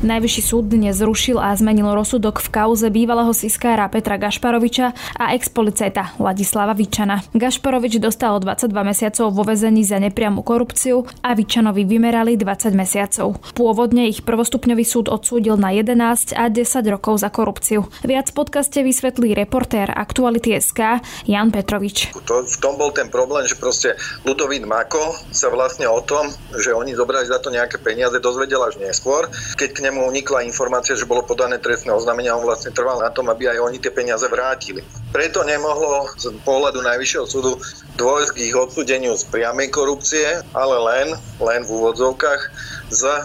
Najvyšší súd dnes zrušil a zmenil rozsudok v kauze bývalého siskára Petra Gašparoviča a ex-policajta Ladislava Vičana. Gašparovič dostal 22 mesiacov vo vezení za nepriamu korupciu a Vičanovi vymerali 20 mesiacov. Pôvodne ich prvostupňový súd odsúdil na 11 a 10 rokov za korupciu. Viac v podcaste vysvetlí reportér Aktuality SK Jan Petrovič. To, v tom bol ten problém, že proste Ludovít Mako sa vlastne o tom, že oni zobrali za to nejaké peniaze, dozvedel až neskôr, keď k nemu unikla informácia, že bolo podané trestné oznámenie a on vlastne trval na tom, aby aj oni tie peniaze vrátili. Preto nemohlo z pohľadu Najvyššieho súdu dôjsť k ich odsudeniu z priamej korupcie, ale len, len v úvodzovkách z e,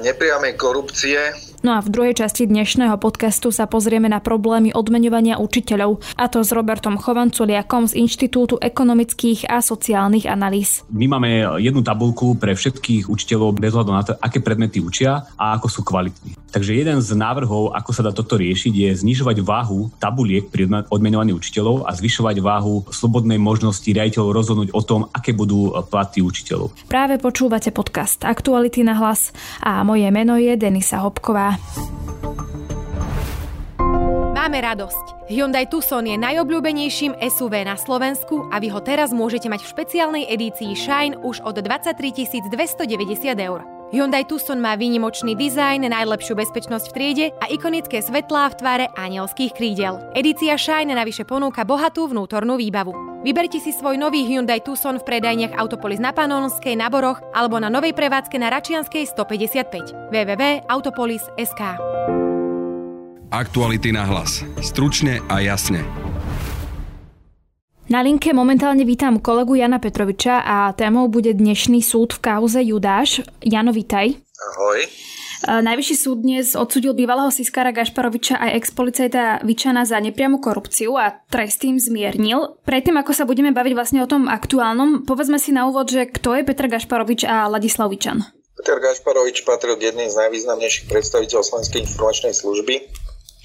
nepriamej korupcie No a v druhej časti dnešného podcastu sa pozrieme na problémy odmeňovania učiteľov, a to s Robertom Chovanculiakom z Inštitútu ekonomických a sociálnych analýz. My máme jednu tabulku pre všetkých učiteľov bez hľadu na to, aké predmety učia a ako sú kvalitní. Takže jeden z návrhov, ako sa dá toto riešiť, je znižovať váhu tabuliek pri odmenovaní učiteľov a zvyšovať váhu slobodnej možnosti riaditeľov rozhodnúť o tom, aké budú platy učiteľov. Práve počúvate podcast Aktuality na hlas a moje meno je Denisa Hopková. Máme radosť. Hyundai Tucson je najobľúbenejším SUV na Slovensku a vy ho teraz môžete mať v špeciálnej edícii Shine už od 23 290 eur. Hyundai Tucson má výnimočný dizajn, najlepšiu bezpečnosť v triede a ikonické svetlá v tvare anielských krídel. Edícia Shine navyše ponúka bohatú vnútornú výbavu. Vyberte si svoj nový Hyundai Tucson v predajniach Autopolis na Panonskej, na Boroch alebo na novej prevádzke na Račianskej 155. www.autopolis.sk Aktuality na hlas. Stručne a jasne. Na linke momentálne vítam kolegu Jana Petroviča a témou bude dnešný súd v kauze Judáš. Jano, vítaj. Ahoj. Najvyšší súd dnes odsudil bývalého Siskara Gašparoviča aj ex-policajta Vičana za nepriamu korupciu a trest tým zmiernil. Predtým, ako sa budeme baviť vlastne o tom aktuálnom, povedzme si na úvod, že kto je Petr Gašparovič a Ladislav Vičan. Peter Gašparovič patril k jedným z najvýznamnejších predstaviteľov Slovenskej informačnej služby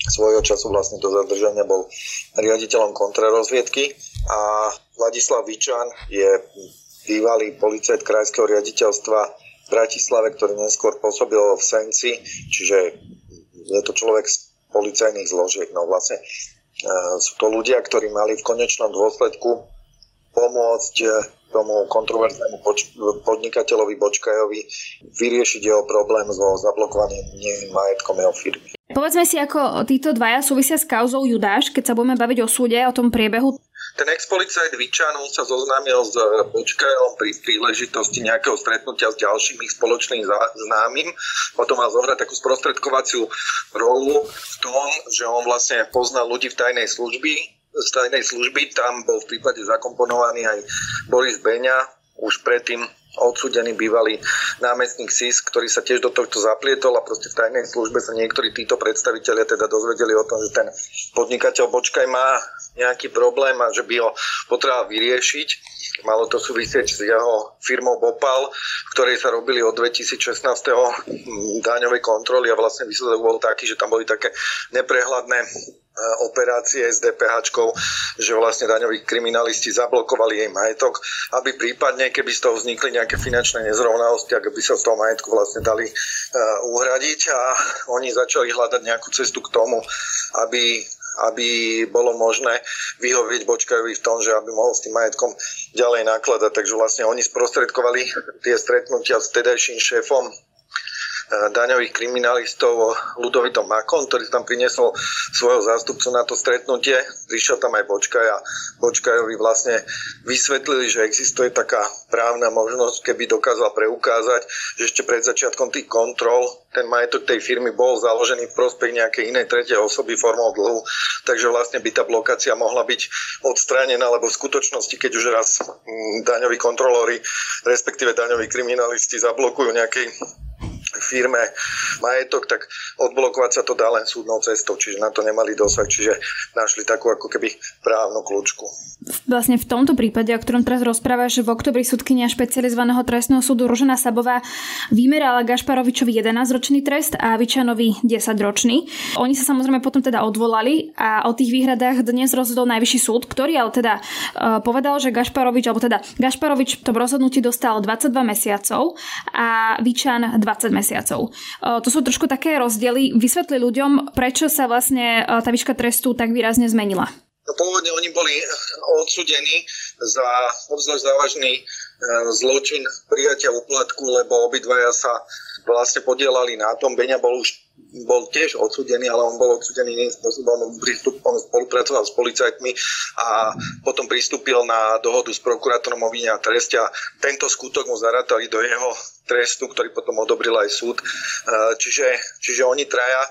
svojho času vlastne do zadržania bol riaditeľom kontrarozviedky a Vladislav Vičan je bývalý policajt krajského riaditeľstva Bratislave, ktorý neskôr pôsobil v Senci, čiže je to človek z policajných zložiek. No vlastne e, sú to ľudia, ktorí mali v konečnom dôsledku pomôcť e, tomu kontroverznému poč- podnikateľovi Bočkajovi vyriešiť jeho problém so zablokovaným majetkom jeho firmy. Povedzme si, ako títo dvaja súvisia s kauzou Judáš, keď sa budeme baviť o súde, o tom priebehu. Ten ex-policajt Vičanu sa zoznámil s Bočkajom pri príležitosti nejakého stretnutia s ďalšími spoločným známym. Potom mal zohrať takú sprostredkovaciu rolu v tom, že on vlastne poznal ľudí v tajnej služby, z tajnej služby, tam bol v prípade zakomponovaný aj Boris Beňa, už predtým odsudený bývalý námestník SIS, ktorý sa tiež do tohto zaplietol a proste v tajnej službe sa niektorí títo predstavitelia teda dozvedeli o tom, že ten podnikateľ Bočkaj má nejaký problém a že by ho potreboval vyriešiť. Malo to súvisieť s jeho firmou Bopal, v ktorej sa robili od 2016. daňové kontroly a vlastne výsledok bol taký, že tam boli také neprehľadné operácie s DPH, že vlastne daňoví kriminalisti zablokovali jej majetok, aby prípadne, keby z toho vznikli nejaké finančné nezrovnalosti, ak by sa z toho majetku vlastne dali uh, uhradiť a oni začali hľadať nejakú cestu k tomu, aby aby bolo možné vyhovieť Bočkajovi v tom, že aby mohol s tým majetkom ďalej nakladať. Takže vlastne oni sprostredkovali tie stretnutia s tedajším šéfom Eh, daňových kriminalistov Ludovitom Makom, ktorý tam priniesol svojho zástupcu na to stretnutie. Prišiel tam aj Bočkaj a Bočkajovi vlastne vysvetlili, že existuje taká právna možnosť, keby dokázal preukázať, že ešte pred začiatkom tých kontrol ten majetok tej firmy bol založený v prospech nejakej inej tretej osoby formou dlhu, takže vlastne by tá blokácia mohla byť odstránená, lebo v skutočnosti, keď už raz mm, daňoví kontrolóri, respektíve daňoví kriminalisti zablokujú nejakej firme majetok, tak odblokovať sa to dá len súdnou cestou, čiže na to nemali dosah, čiže našli takú ako keby právnu kľúčku. Vlastne v tomto prípade, o ktorom teraz rozprávaš, v oktobri súdkynia špecializovaného trestného súdu Rožena Sabová vymerala Gašparovičovi 11-ročný trest a Vičanovi 10-ročný. Oni sa samozrejme potom teda odvolali a o tých výhradách dnes rozhodol najvyšší súd, ktorý ale teda uh, povedal, že Gašparovič, alebo teda Gašparovič v rozhodnutí dostal 22 mesiacov a Vičan 20 mesiacov. To sú trošku také rozdiely. Vysvetli ľuďom, prečo sa vlastne tá výška trestu tak výrazne zmenila. No pôvodne oni boli odsudení za obzvlášť závažný e, zločin prijatia úplatku, lebo obidvaja sa vlastne podielali na tom. Beňa bol už bol tiež odsudený, ale on bol odsudený iným spôsobom, on spolupracoval s policajtmi a potom pristúpil na dohodu s prokurátorom o vine a treste a tento skutok mu zarátali do jeho trestu, ktorý potom odobril aj súd. E, čiže, čiže oni traja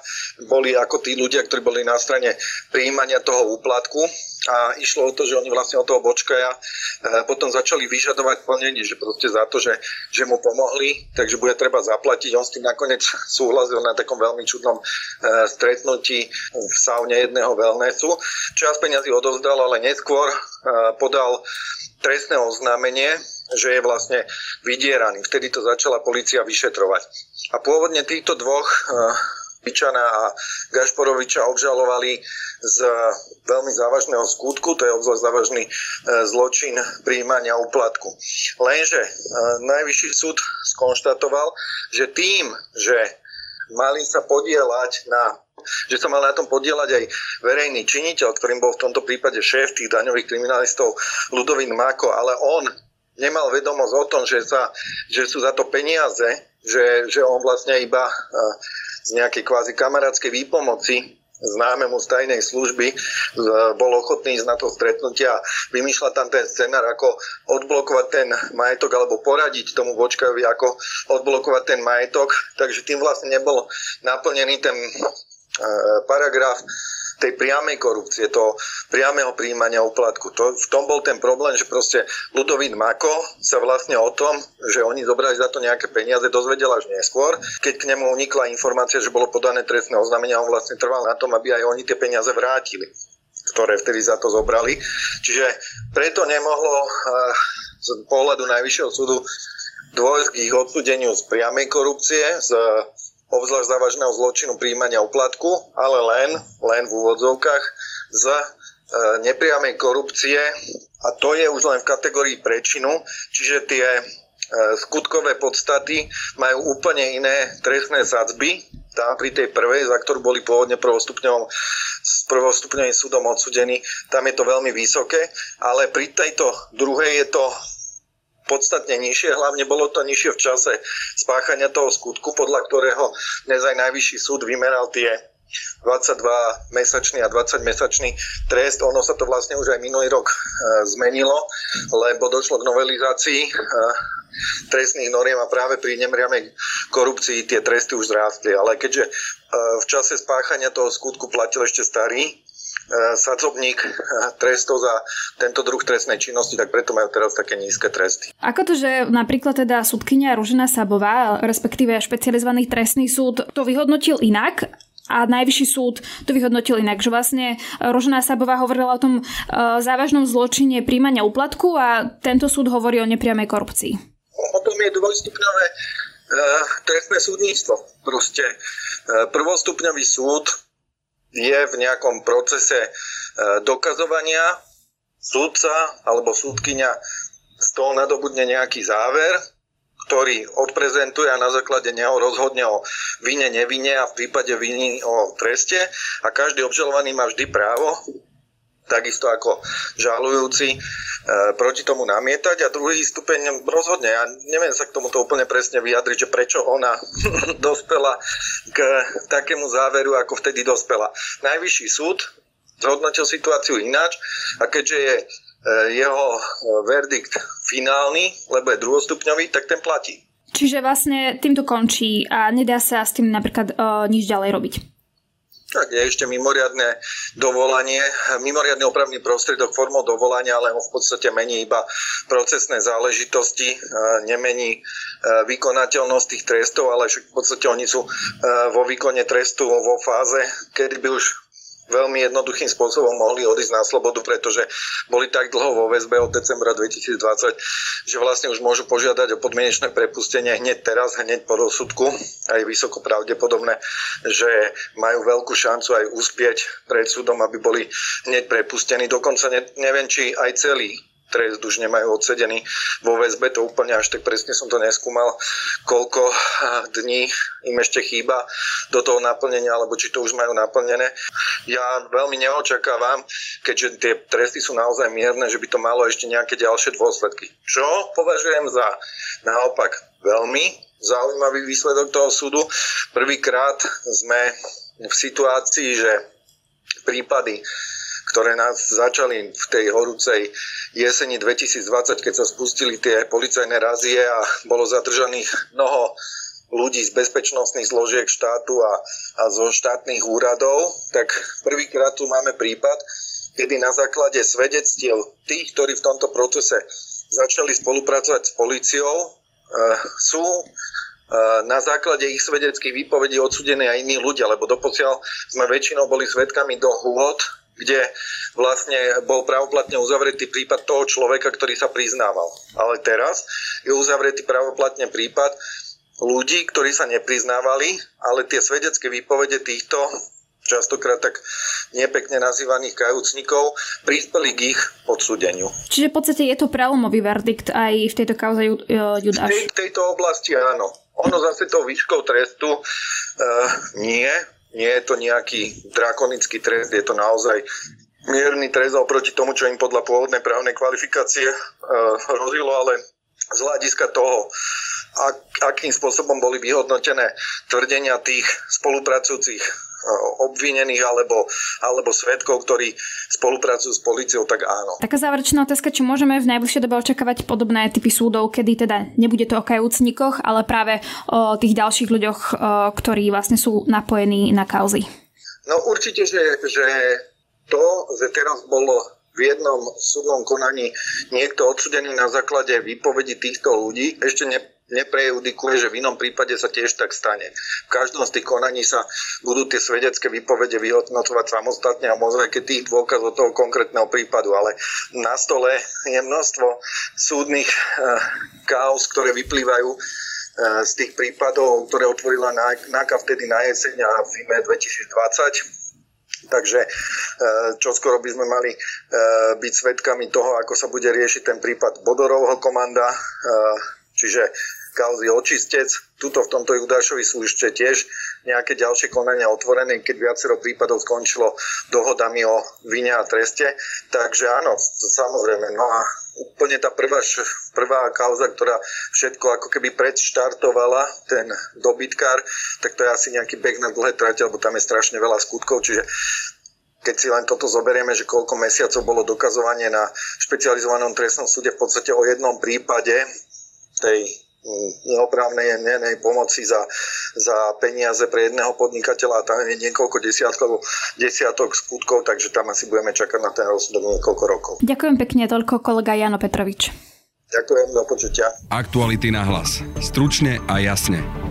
boli ako tí ľudia, ktorí boli na strane prijímania toho úplatku a išlo o to, že oni vlastne od toho bočkaja e, potom začali vyžadovať plnenie, že proste za to, že, že mu pomohli, takže bude treba zaplatiť. On s tým nakoniec súhlasil na takom veľmi čudnom e, stretnutí v saune jedného wellnessu. Čas peniazy odovzdal, ale neskôr podal trestné oznámenie že je vlastne vydieraný. Vtedy to začala policia vyšetrovať. A pôvodne týchto dvoch Pičana eh, a Gašporoviča obžalovali z veľmi závažného skutku, to je obzvlášť závažný eh, zločin príjmania úplatku. Lenže eh, najvyšší súd skonštatoval, že tým, že mali sa podielať na že sa mal na tom podielať aj verejný činiteľ, ktorým bol v tomto prípade šéf tých daňových kriminalistov Ludovín Mako, ale on nemal vedomosť o tom, že, sa, že sú za to peniaze, že, že on vlastne iba z nejakej kvázi kamarádskej výpomoci známemu z tajnej služby bol ochotný ísť na to stretnutie a vymýšľať tam ten scenár, ako odblokovať ten majetok alebo poradiť tomu Vočkajovi, ako odblokovať ten majetok. Takže tým vlastne nebol naplnený ten paragraf tej priamej korupcie, toho priamého príjmania úplatku. To, v tom bol ten problém, že proste Ludovít Mako sa vlastne o tom, že oni zobrali za to nejaké peniaze, dozvedel až neskôr. Keď k nemu unikla informácia, že bolo podané trestné oznámenie, on vlastne trval na tom, aby aj oni tie peniaze vrátili ktoré vtedy za to zobrali. Čiže preto nemohlo z pohľadu Najvyššieho súdu dôjsť k ich odsudeniu z priamej korupcie, z obzvlášť závažného zločinu príjmania uplatku, ale len, len v úvodzovkách z e, nepriamej korupcie. A to je už len v kategórii prečinu, čiže tie e, skutkové podstaty majú úplne iné trestné sadzby, tá pri tej prvej, za ktorú boli pôvodne prvostupňovým, s prvostupňovým súdom odsudení, tam je to veľmi vysoké, ale pri tejto druhej je to podstatne nižšie, hlavne bolo to nižšie v čase spáchania toho skutku, podľa ktorého dnes aj najvyšší súd vymeral tie 22 mesačný a 20 mesačný trest. Ono sa to vlastne už aj minulý rok e, zmenilo, lebo došlo k novelizácii e, trestných noriem a práve pri nemriamej korupcii tie tresty už zrástli. Ale keďže e, v čase spáchania toho skutku platil ešte starý sadzobník e, trestov za tento druh trestnej činnosti, tak preto majú teraz také nízke tresty. Ako to, že napríklad teda súdkynia Ružina Sabová, respektíve špecializovaný trestný súd, to vyhodnotil inak a najvyšší súd to vyhodnotil inak, že vlastne Rožená Sabová hovorila o tom e, závažnom zločine príjmania úplatku a tento súd hovorí o nepriamej korupcii. O tom je dvojstupňové e, trestné súdnictvo. Proste e, prvostupňový súd je v nejakom procese e, dokazovania, súdca alebo súdkyňa z toho nadobudne nejaký záver, ktorý odprezentuje a na základe neho rozhodne o vine, nevine a v prípade viny o treste. A každý obžalovaný má vždy právo takisto ako žalujúci e, proti tomu namietať a druhý stupeň rozhodne. Ja neviem sa k tomuto úplne presne vyjadriť, že prečo ona dospela k takému záveru, ako vtedy dospela. Najvyšší súd zhodnotil situáciu ináč a keďže je e, jeho verdikt finálny, lebo je druhostupňový, tak ten platí. Čiže vlastne týmto končí a nedá sa s tým napríklad uh, nič ďalej robiť. Tak je ešte mimoriadne dovolanie, mimoriadný opravný prostriedok formou dovolania, ale ho v podstate mení iba procesné záležitosti, nemení vykonateľnosť tých trestov, ale však v podstate oni sú vo výkone trestu vo fáze, kedy by už veľmi jednoduchým spôsobom mohli odísť na slobodu, pretože boli tak dlho vo väzbe od decembra 2020, že vlastne už môžu požiadať o podmienečné prepustenie hneď teraz, hneď po rozsudku. A je vysoko pravdepodobné, že majú veľkú šancu aj uspieť pred súdom, aby boli hneď prepustení. Dokonca neviem, či aj celý trest už nemajú odsedený vo väzbe, to úplne až tak presne som to neskúmal, koľko dní im ešte chýba do toho naplnenia, alebo či to už majú naplnené. Ja veľmi neočakávam, keďže tie tresty sú naozaj mierne, že by to malo ešte nejaké ďalšie dôsledky. Čo považujem za naopak veľmi zaujímavý výsledok toho súdu. Prvýkrát sme v situácii, že prípady ktoré nás začali v tej horúcej jeseni 2020, keď sa spustili tie policajné razie a bolo zadržaných mnoho ľudí z bezpečnostných zložiek štátu a, a zo štátnych úradov, tak prvýkrát tu máme prípad, kedy na základe svedectiev tých, ktorí v tomto procese začali spolupracovať s policiou, e, sú e, na základe ich svedeckých výpovedí odsudení aj iní ľudia, lebo doposiaľ sme väčšinou boli svetkami dohôd kde vlastne bol pravoplatne uzavretý prípad toho človeka, ktorý sa priznával. Ale teraz je uzavretý pravoplatne prípad ľudí, ktorí sa nepriznávali, ale tie svedecké výpovede týchto častokrát tak nepekne nazývaných kajúcnikov, prispeli k ich odsúdeniu. Čiže v podstate je to prelomový verdikt aj v tejto kauze Judáš? V tejto oblasti áno. Ono zase tou výškou trestu uh, nie, nie je to nejaký drakonický trest, je to naozaj mierny trest oproti tomu, čo im podľa pôvodnej právnej kvalifikácie uh, hrozilo, ale z hľadiska toho, ak, akým spôsobom boli vyhodnotené tvrdenia tých spolupracujúcich obvinených alebo, alebo svetkov, ktorí spolupracujú s policiou, tak áno. Taká záverečná otázka, či môžeme v najbližšej dobe očakávať podobné typy súdov, kedy teda nebude to o kajúcnikoch, ale práve o tých ďalších ľuďoch, ktorí vlastne sú napojení na kauzy. No určite, že, že to, že teraz bolo v jednom súdnom konaní niekto odsudený na základe výpovedi týchto ľudí, ešte ne, neprejudikuje, že v inom prípade sa tiež tak stane. V každom z tých konaní sa budú tie svedecké výpovede vyhodnocovať samostatne a možno keď tých dôkazov toho konkrétneho prípadu, ale na stole je množstvo súdnych e, chaos, ktoré vyplývajú e, z tých prípadov, ktoré otvorila NAKA vtedy na jeseň a v zime 2020. Takže e, čo skoro by sme mali byť svetkami toho, ako sa bude riešiť ten prípad Bodorovho komanda, čiže kauzy očistec. Tuto v tomto Judášovi sú ešte tiež nejaké ďalšie konania otvorené, keď viacero prípadov skončilo dohodami o vine a treste. Takže áno, samozrejme. No a úplne tá prvá, prvá kauza, ktorá všetko ako keby predštartovala, ten dobytkár, tak to je asi nejaký beh na dlhé trate, lebo tam je strašne veľa skutkov, čiže keď si len toto zoberieme, že koľko mesiacov bolo dokazovanie na špecializovanom trestnom súde v podstate o jednom prípade tej neoprávnej nenej pomoci za, za peniaze pre jedného podnikateľa a tam je niekoľko desiatkov, desiatok skutkov, takže tam asi budeme čakať na ten rozsudok niekoľko rokov. Ďakujem pekne, toľko kolega Jano Petrovič. Ďakujem, do počutia. Aktuality na hlas. Stručne a jasne.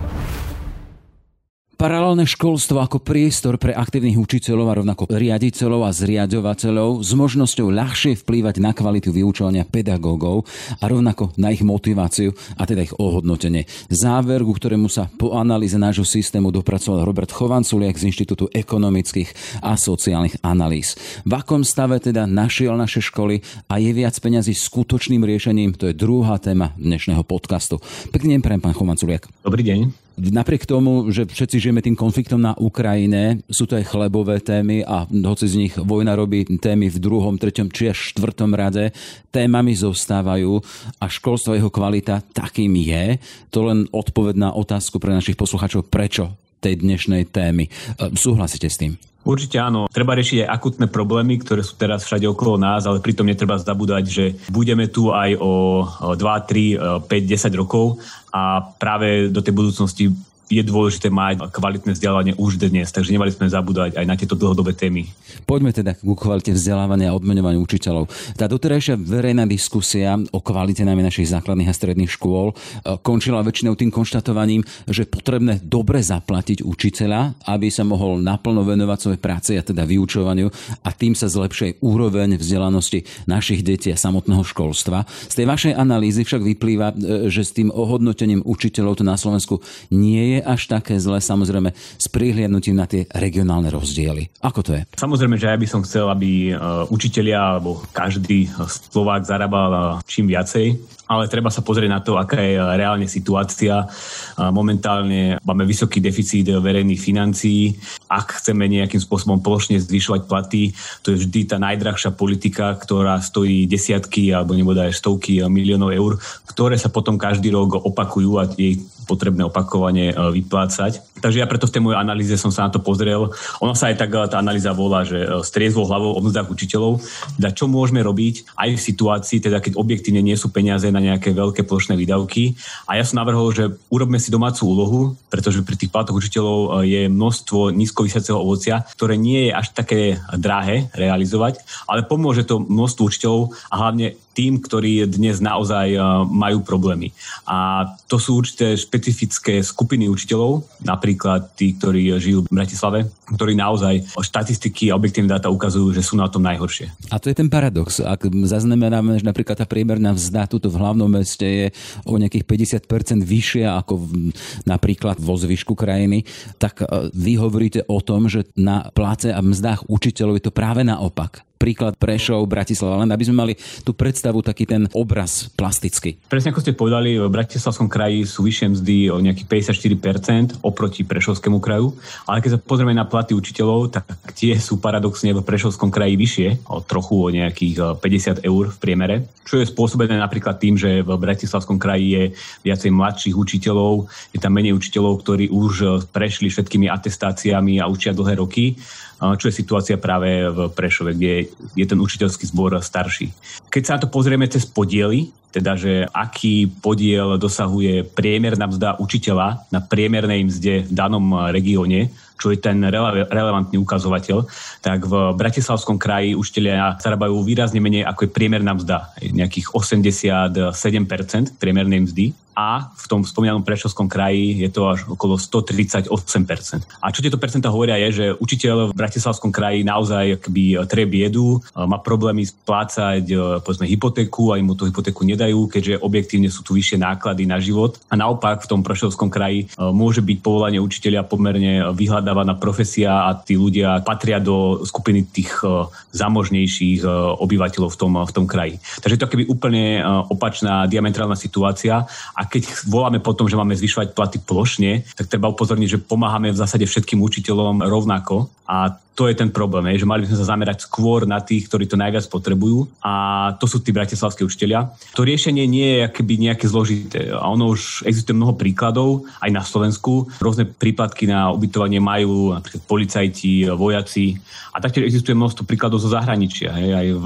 Paralelné školstvo ako priestor pre aktívnych učiteľov a rovnako riaditeľov a zriadovateľov s možnosťou ľahšie vplývať na kvalitu vyučovania pedagógov a rovnako na ich motiváciu a teda ich ohodnotenie. Záver, ku ktorému sa po analýze nášho systému dopracoval Robert Chovanculiak z Inštitútu ekonomických a sociálnych analýz. V akom stave teda našiel naše školy a je viac peňazí skutočným riešením, to je druhá téma dnešného podcastu. Pekný deň, pán Chovanculiak. Dobrý deň. Napriek tomu, že všetci žijeme tým konfliktom na Ukrajine, sú to aj chlebové témy a hoci z nich vojna robí témy v druhom, treťom či až štvrtom rade, témami zostávajú a školstvo jeho kvalita takým je. To len odpoved na otázku pre našich poslucháčov, prečo tej dnešnej témy. E, súhlasíte s tým? Určite áno. Treba riešiť aj akutné problémy, ktoré sú teraz všade okolo nás, ale pritom netreba zabúdať, že budeme tu aj o 2, 3, 5, 10 rokov a práve do tej budúcnosti je dôležité mať kvalitné vzdelávanie už dnes, takže nemali sme zabúdať aj na tieto dlhodobé témy. Poďme teda ku kvalite vzdelávania a odmenovaniu učiteľov. Tá doterajšia verejná diskusia o kvalite najmä našich základných a stredných škôl e, končila väčšinou tým konštatovaním, že potrebné dobre zaplatiť učiteľa, aby sa mohol naplno venovať svojej práce a teda vyučovaniu a tým sa zlepšuje úroveň vzdelanosti našich detí a samotného školstva. Z tej vašej analýzy však vyplýva, e, že s tým ohodnotením učiteľov to na Slovensku nie je je až také zle, samozrejme s prihliadnutím na tie regionálne rozdiely. Ako to je? Samozrejme, že ja by som chcel, aby e, učitelia alebo každý Slovák zarábal e, čím viacej, ale treba sa pozrieť na to, aká je reálne situácia. Momentálne máme vysoký deficit verejných financií. Ak chceme nejakým spôsobom plošne zvyšovať platy, to je vždy tá najdrahšia politika, ktorá stojí desiatky alebo nebude aj stovky miliónov eur, ktoré sa potom každý rok opakujú a jej potrebné opakovane e, vyplácať. Takže ja preto v tej mojej analýze som sa na to pozrel. Ono sa aj tak e, tá analýza volá, že e, s hlavou o mzdách učiteľov, teda čo môžeme robiť aj v situácii, teda keď objektívne nie sú peniaze na nejaké veľké plošné výdavky. A ja som navrhol, že urobme si domácu úlohu, pretože pri tých platoch učiteľov je množstvo nízkovyseceho ovocia, ktoré nie je až také drahé realizovať, ale pomôže to množstvu učiteľov a hlavne tým, ktorí dnes naozaj majú problémy. A to sú určité špecifické skupiny učiteľov, napríklad tí, ktorí žijú v Bratislave, ktorí naozaj štatistiky a objektívne dáta ukazujú, že sú na tom najhoršie. A to je ten paradox. Ak zaznamenáme, že napríklad tá priemerná vzda tuto v hlavnom meste je o nejakých 50% vyššia ako v, napríklad vo zvyšku krajiny, tak e, vy hovoríte o tom, že na pláce a mzdách učiteľov je to práve naopak príklad Prešov, Bratislava, len aby sme mali tú predstavu, taký ten obraz plastický. Presne ako ste povedali, v Bratislavskom kraji sú vyššie mzdy o nejakých 54% oproti Prešovskému kraju, ale keď sa pozrieme na platy učiteľov, tak tie sú paradoxne v Prešovskom kraji vyššie, o trochu o nejakých 50 eur v priemere, čo je spôsobené napríklad tým, že v Bratislavskom kraji je viacej mladších učiteľov, je tam menej učiteľov, ktorí už prešli všetkými atestáciami a učia dlhé roky čo je situácia práve v Prešove, kde je ten učiteľský zbor starší. Keď sa na to pozrieme cez podiely, teda že aký podiel dosahuje priemerná mzda učiteľa na priemernej mzde v danom regióne, čo je ten rele- relevantný ukazovateľ, tak v Bratislavskom kraji učiteľia zarábajú výrazne menej ako je priemerná mzda, nejakých 87% priemernej mzdy a v tom spomínanom Prešovskom kraji je to až okolo 138%. A čo tieto percentá hovoria je, že učiteľ v Bratislavskom kraji naozaj akby trebie jedu, má problémy splácať povedzme hypotéku a im tú hypotéku nedajú, keďže objektívne sú tu vyššie náklady na život. A naopak v tom Prešovskom kraji môže byť povolanie učiteľa pomerne vyhľadávaná profesia a tí ľudia patria do skupiny tých zamožnejších obyvateľov v tom, v tom kraji. Takže to je úplne opačná diametrálna situácia a keď voláme potom, že máme zvyšovať platy plošne, tak treba upozorniť, že pomáhame v zásade všetkým učiteľom rovnako. A to je ten problém, že mali by sme sa zamerať skôr na tých, ktorí to najviac potrebujú a to sú tí bratislavskí učiteľia. To riešenie nie je akoby nejaké zložité a ono už existuje mnoho príkladov aj na Slovensku. Rôzne prípadky na ubytovanie majú napríklad policajti, vojaci a taktiež existuje množstvo príkladov zo zahraničia. Hej. Aj v,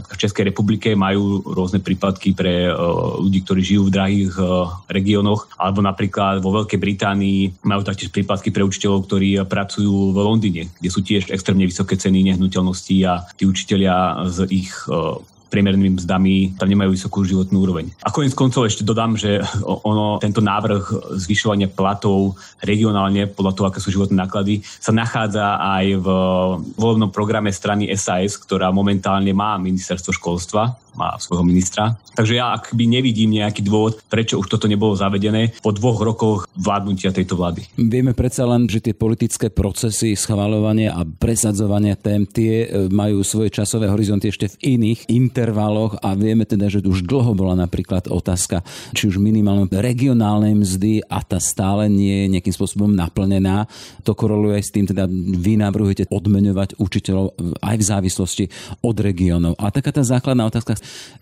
v Českej republike majú rôzne prípadky pre uh, ľudí, ktorí žijú v drahých uh, regiónoch alebo napríklad vo Veľkej Británii majú taktiež prípadky pre učiteľov, ktorí pracujú v Londýne, kde sú tiež extrémne vysoké ceny nehnuteľností a tí učiteľia z ich priemernými mzdami tam nemajú vysokú životnú úroveň. A konec koncov ešte dodám, že ono, tento návrh zvyšovania platov regionálne podľa toho, aké sú životné náklady, sa nachádza aj v voľbnom programe strany SAS, ktorá momentálne má ministerstvo školstva má svojho ministra. Takže ja akby nevidím nejaký dôvod, prečo už toto nebolo zavedené po dvoch rokoch vládnutia tejto vlády. Vieme predsa len, že tie politické procesy schvalovania a presadzovania tém tie e, majú svoje časové horizonty ešte v iných intervaloch a vieme teda, že už dlho bola napríklad otázka, či už minimálne regionálnej mzdy a tá stále nie je nejakým spôsobom naplnená. To koroluje aj s tým, teda vy navrhujete odmeňovať učiteľov aj v závislosti od regiónov. A taká tá základná otázka,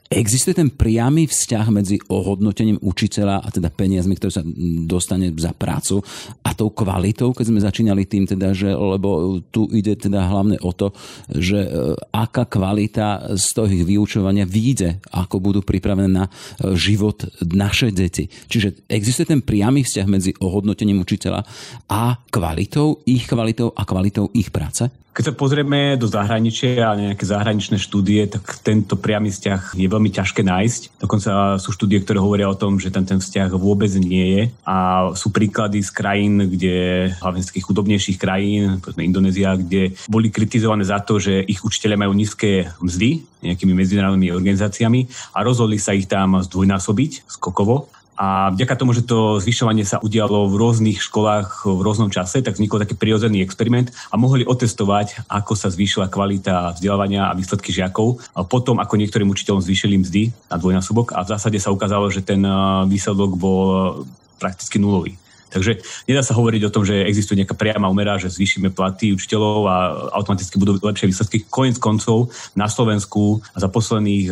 Existuje ten priamy vzťah medzi ohodnotením učiteľa a teda peniazmi, ktoré sa dostane za prácu a tou kvalitou, keď sme začínali tým teda, že lebo tu ide teda hlavne o to, že e, aká kvalita z toho ich vyučovania vyjde, ako budú pripravené na e, život naše deti. Čiže existuje ten priamy vzťah medzi ohodnotením učiteľa a kvalitou, ich kvalitou a kvalitou ich práce? Keď sa pozrieme do zahraničia a nejaké zahraničné štúdie, tak tento priamy vzťah je veľmi ťažké nájsť. Dokonca sú štúdie, ktoré hovoria o tom, že ten, ten vzťah vôbec nie je. A sú príklady z krajín, kde, hlavne z takých chudobnejších krajín, povedzme Indonézia, kde boli kritizované za to, že ich učiteľe majú nízke mzdy nejakými medzinárodnými organizáciami a rozhodli sa ich tam zdvojnásobiť skokovo a vďaka tomu, že to zvyšovanie sa udialo v rôznych školách v rôznom čase, tak vznikol taký prirodzený experiment a mohli otestovať, ako sa zvýšila kvalita vzdelávania a výsledky žiakov. A potom, ako niektorým učiteľom zvýšili mzdy na dvojnásobok a v zásade sa ukázalo, že ten výsledok bol prakticky nulový. Takže nedá sa hovoriť o tom, že existuje nejaká priama umera, že zvýšime platy učiteľov a automaticky budú lepšie výsledky. Koniec koncov na Slovensku za posledných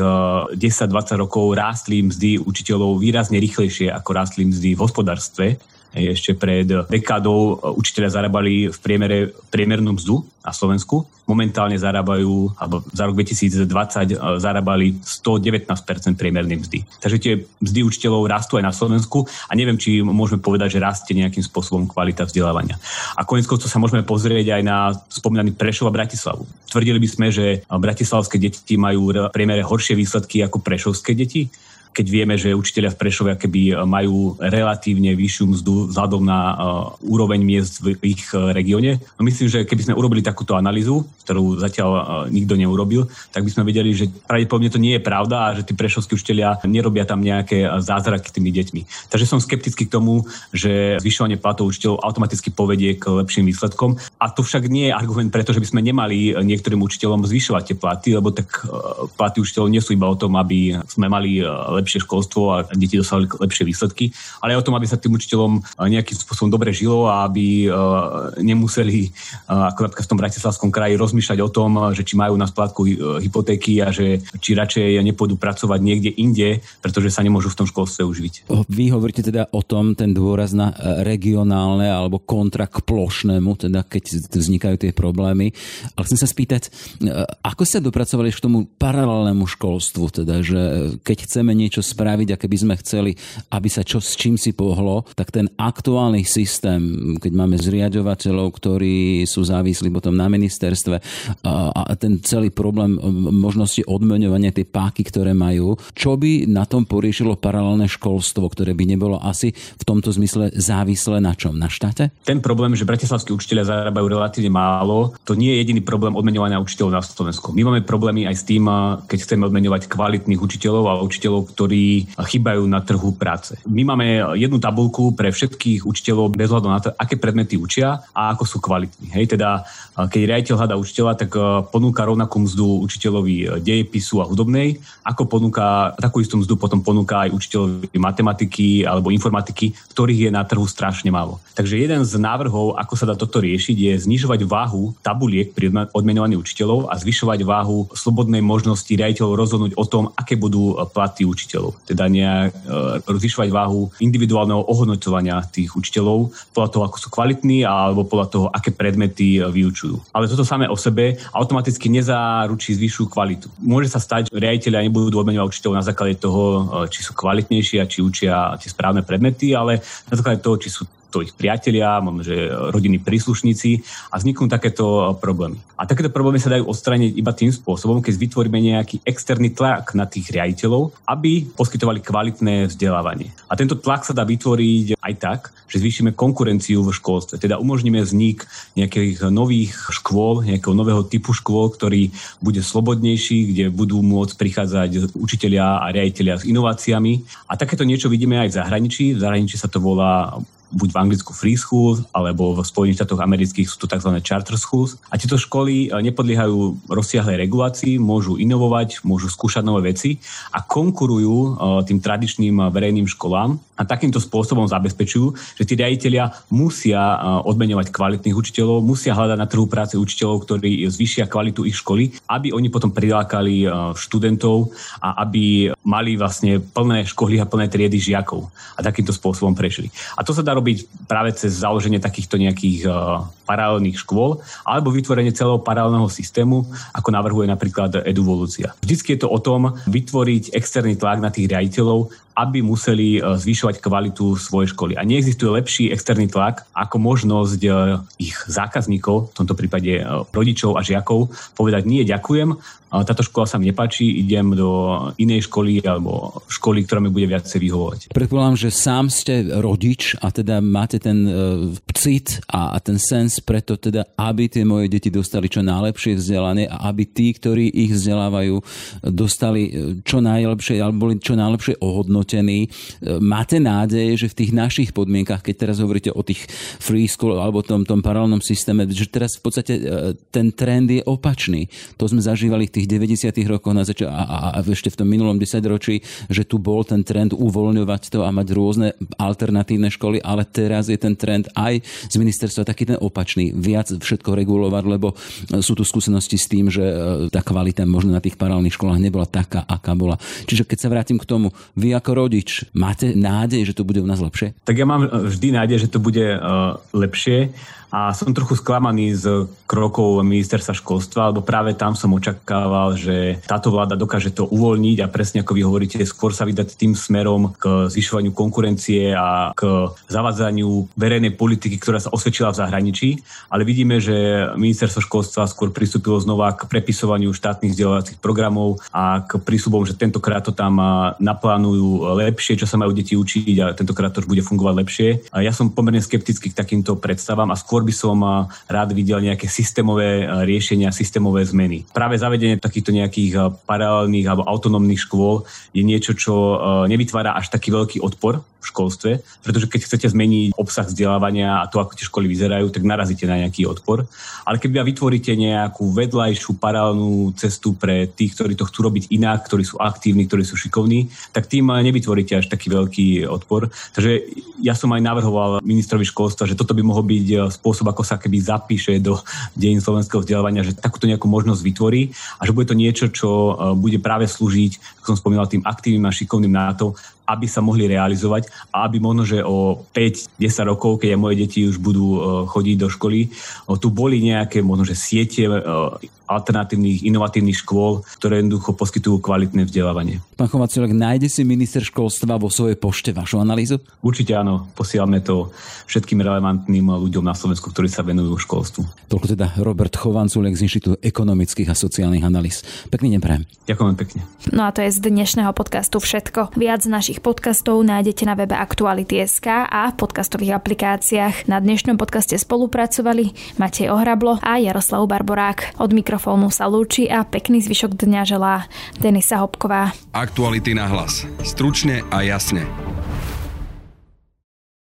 10-20 eh, rokov rástli mzdy učiteľov výrazne rýchlejšie, ako rástli mzdy v hospodárstve. Ešte pred dekádou učiteľia zarábali v priemere priemernú mzdu na Slovensku. Momentálne zarábajú, alebo za rok 2020 e, zarábali 119% priemernej mzdy. Takže tie mzdy učiteľov rastú aj na Slovensku a neviem, či môžeme povedať, že rastie nejakým spôsobom kvalita vzdelávania. A konec koncov sa môžeme pozrieť aj na spomínaný Prešov a Bratislavu. Tvrdili by sme, že bratislavské deti majú v priemere horšie výsledky ako prešovské deti keď vieme, že učiteľia v Prešove keby majú relatívne vyššiu mzdu vzhľadom na uh, úroveň miest v ich uh, regióne. No myslím, že keby sme urobili takúto analýzu, ktorú zatiaľ nikto neurobil, tak by sme vedeli, že pravdepodobne to nie je pravda a že tí prešovskí učiteľia nerobia tam nejaké zázraky tými deťmi. Takže som skeptický k tomu, že zvyšovanie platov učiteľov automaticky povedie k lepším výsledkom. A to však nie je argument preto, že by sme nemali niektorým učiteľom zvyšovať tie platy, lebo tak platy učiteľov nie sú iba o tom, aby sme mali lepšie školstvo a deti dosahli lepšie výsledky, ale aj o tom, aby sa tým učiteľom nejakým spôsobom dobre žilo a aby nemuseli, ako napríklad v tom Bratislavskom kraji, rozmýšľať o tom, že či majú na splátku hypotéky a že či radšej nepôjdu pracovať niekde inde, pretože sa nemôžu v tom školstve uživiť. Vy hovoríte teda o tom, ten dôraz na e, regionálne alebo kontra k plošnému, teda keď vznikajú tie problémy. Ale chcem sa spýtať, e, ako sa dopracovali k tomu paralelnému školstvu, teda, že keď chceme niečo niečo spraviť a keby sme chceli, aby sa čo s čím si pohlo, tak ten aktuálny systém, keď máme zriadovateľov, ktorí sú závislí potom na ministerstve a, ten celý problém možnosti odmeňovania tie páky, ktoré majú, čo by na tom poriešilo paralelné školstvo, ktoré by nebolo asi v tomto zmysle závislé na čom? Na štáte? Ten problém, že bratislavskí učiteľia zarábajú relatívne málo, to nie je jediný problém odmeňovania učiteľov na Slovensku. My máme problémy aj s tým, keď chceme odmeňovať kvalitných učiteľov a učiteľov, ktorí ktorí chýbajú na trhu práce. My máme jednu tabulku pre všetkých učiteľov bez hľadu na to, aké predmety učia a ako sú kvalitní. Hej, teda keď riaditeľ hľadá učiteľa, tak e, ponúka rovnakú mzdu učiteľovi e, dejepisu a hudobnej, ako ponúka, takú istú mzdu potom ponúka aj učiteľovi matematiky alebo informatiky, ktorých je na trhu strašne málo. Takže jeden z návrhov, ako sa dá toto riešiť, je znižovať váhu tabuliek pri odmenovaní učiteľov a zvyšovať váhu slobodnej možnosti riaditeľov rozhodnúť o tom, aké budú platy učiteľov učiteľov. Teda nejak e, váhu individuálneho ohodnocovania tých učiteľov podľa toho, ako sú kvalitní alebo podľa toho, aké predmety e, vyučujú. Ale toto samé o sebe automaticky nezaručí zvyššiu kvalitu. Môže sa stať, že riaditeľia nebudú odmenovať učiteľov na základe toho, e, či sú kvalitnejší a či učia tie správne predmety, ale na základe toho, či sú to ich priatelia, možno, že rodinní príslušníci a vzniknú takéto problémy. A takéto problémy sa dajú odstrániť iba tým spôsobom, keď vytvoríme nejaký externý tlak na tých riaditeľov, aby poskytovali kvalitné vzdelávanie. A tento tlak sa dá vytvoriť aj tak, že zvýšime konkurenciu v školstve, teda umožníme vznik nejakých nových škôl, nejakého nového typu škôl, ktorý bude slobodnejší, kde budú môcť prichádzať učitelia a riaditeľia s inováciami. A takéto niečo vidíme aj v zahraničí. V zahraničí sa to volá buď v Anglicku free schools, alebo v Spojených štátoch amerických sú to tzv. charter schools. A tieto školy nepodliehajú rozsiahlej regulácii, môžu inovovať, môžu skúšať nové veci a konkurujú tým tradičným verejným školám a takýmto spôsobom zabezpečujú, že tí riaditeľia musia odmeňovať kvalitných učiteľov, musia hľadať na trhu práce učiteľov, ktorí zvýšia kvalitu ich školy, aby oni potom prilákali študentov a aby mali vlastne plné školy a plné triedy žiakov a takýmto spôsobom prešli. A to sa dá práve cez založenie takýchto nejakých uh, paralelných škôl alebo vytvorenie celého paralelného systému, ako navrhuje napríklad Eduvolúcia. Vždycky je to o tom vytvoriť externý tlak na tých riaditeľov, aby museli e, zvyšovať kvalitu svojej školy. A neexistuje lepší externý tlak ako možnosť e, ich zákazníkov, v tomto prípade rodičov a žiakov, povedať nie, ďakujem, táto škola sa mi nepáči, idem do inej školy alebo školy, ktorá mi bude viacej vyhovovať. Predpokladám, že sám ste rodič a teda máte ten cit a, ten sens preto teda, aby tie moje deti dostali čo najlepšie vzdelanie a aby tí, ktorí ich vzdelávajú, dostali e, čo najlepšie alebo boli čo najlepšie ohodnotení. E, máte nádej, že v tých našich podmienkach, keď teraz hovoríte o tých free school alebo tom, tom paralelnom systéme, že teraz v podstate ten trend je opačný. To sme zažívali v tých 90. rokoch na zač- a, a, a ešte v tom minulom desaťročí, že tu bol ten trend uvoľňovať to a mať rôzne alternatívne školy, ale teraz je ten trend aj z ministerstva taký ten opačný, viac všetko regulovať, lebo sú tu skúsenosti s tým, že e, tá kvalita možno na tých paralelných školách nebola taká, aká bola. Čiže keď sa vrátim k tomu, vy ako rodič máte nádej, že to bude u nás lepšie? Tak ja mám vždy nádej, že to bude uh, lepšie a som trochu sklamaný z krokov ministerstva školstva, lebo práve tam som očakával, že táto vláda dokáže to uvoľniť a presne ako vy hovoríte, skôr sa vydať tým smerom k zvyšovaniu konkurencie a k zavádzaniu verejnej politiky, ktorá sa osvedčila v zahraničí. Ale vidíme, že ministerstvo školstva skôr pristúpilo znova k prepisovaniu štátnych vzdelávacích programov a k prísubom, že tentokrát to tam naplánujú lepšie, čo sa majú deti učiť a tentokrát to už bude fungovať lepšie. A ja som pomerne skeptický k takýmto predstavám a skôr by som rád videl nejaké systémové riešenia, systémové zmeny. Práve zavedenie takýchto nejakých paralelných alebo autonómnych škôl je niečo, čo nevytvára až taký veľký odpor v školstve, pretože keď chcete zmeniť obsah vzdelávania a to, ako tie školy vyzerajú, tak narazíte na nejaký odpor. Ale keď vytvoríte nejakú vedľajšiu paralelnú cestu pre tých, ktorí to chcú robiť inak, ktorí sú aktívni, ktorí sú šikovní, tak tým nevytvoríte až taký veľký odpor. Takže ja som aj navrhoval ministrovi školstva, že toto by mohol byť spôsob, ako sa keby zapíše do dejín slovenského vzdelávania, že takúto nejakú možnosť vytvorí a že bude to niečo, čo e, bude práve slúžiť, ako som spomínal, tým aktívnym a šikovným na to, aby sa mohli realizovať a aby možno, že o 5-10 rokov, keď moje deti už budú e, chodiť do školy, tu boli nejaké možno, že siete e, alternatívnych, inovatívnych škôl, ktoré jednoducho poskytujú kvalitné vzdelávanie. Pán Chovacilek, nájde si minister školstva vo svojej pošte vašu analýzu? Určite áno, posielame to všetkým relevantným ľuďom na Slovensku, ktorí sa venujú školstvu. Toľko teda Robert Chovanculek z Inštitútu ekonomických a sociálnych analýz. Pekný deň prajem. Ďakujem pekne. No a to je z dnešného podcastu všetko. Viac našich podcastov nájdete na webe Aktuality.sk a v podcastových aplikáciách. Na dnešnom podcaste spolupracovali Matej Ohrablo a Jaroslav Barborák. Od mikro mikrofónu sa lúči a pekný zvyšok dňa želá Denisa Hopková. Aktuality na hlas. Stručne a jasne.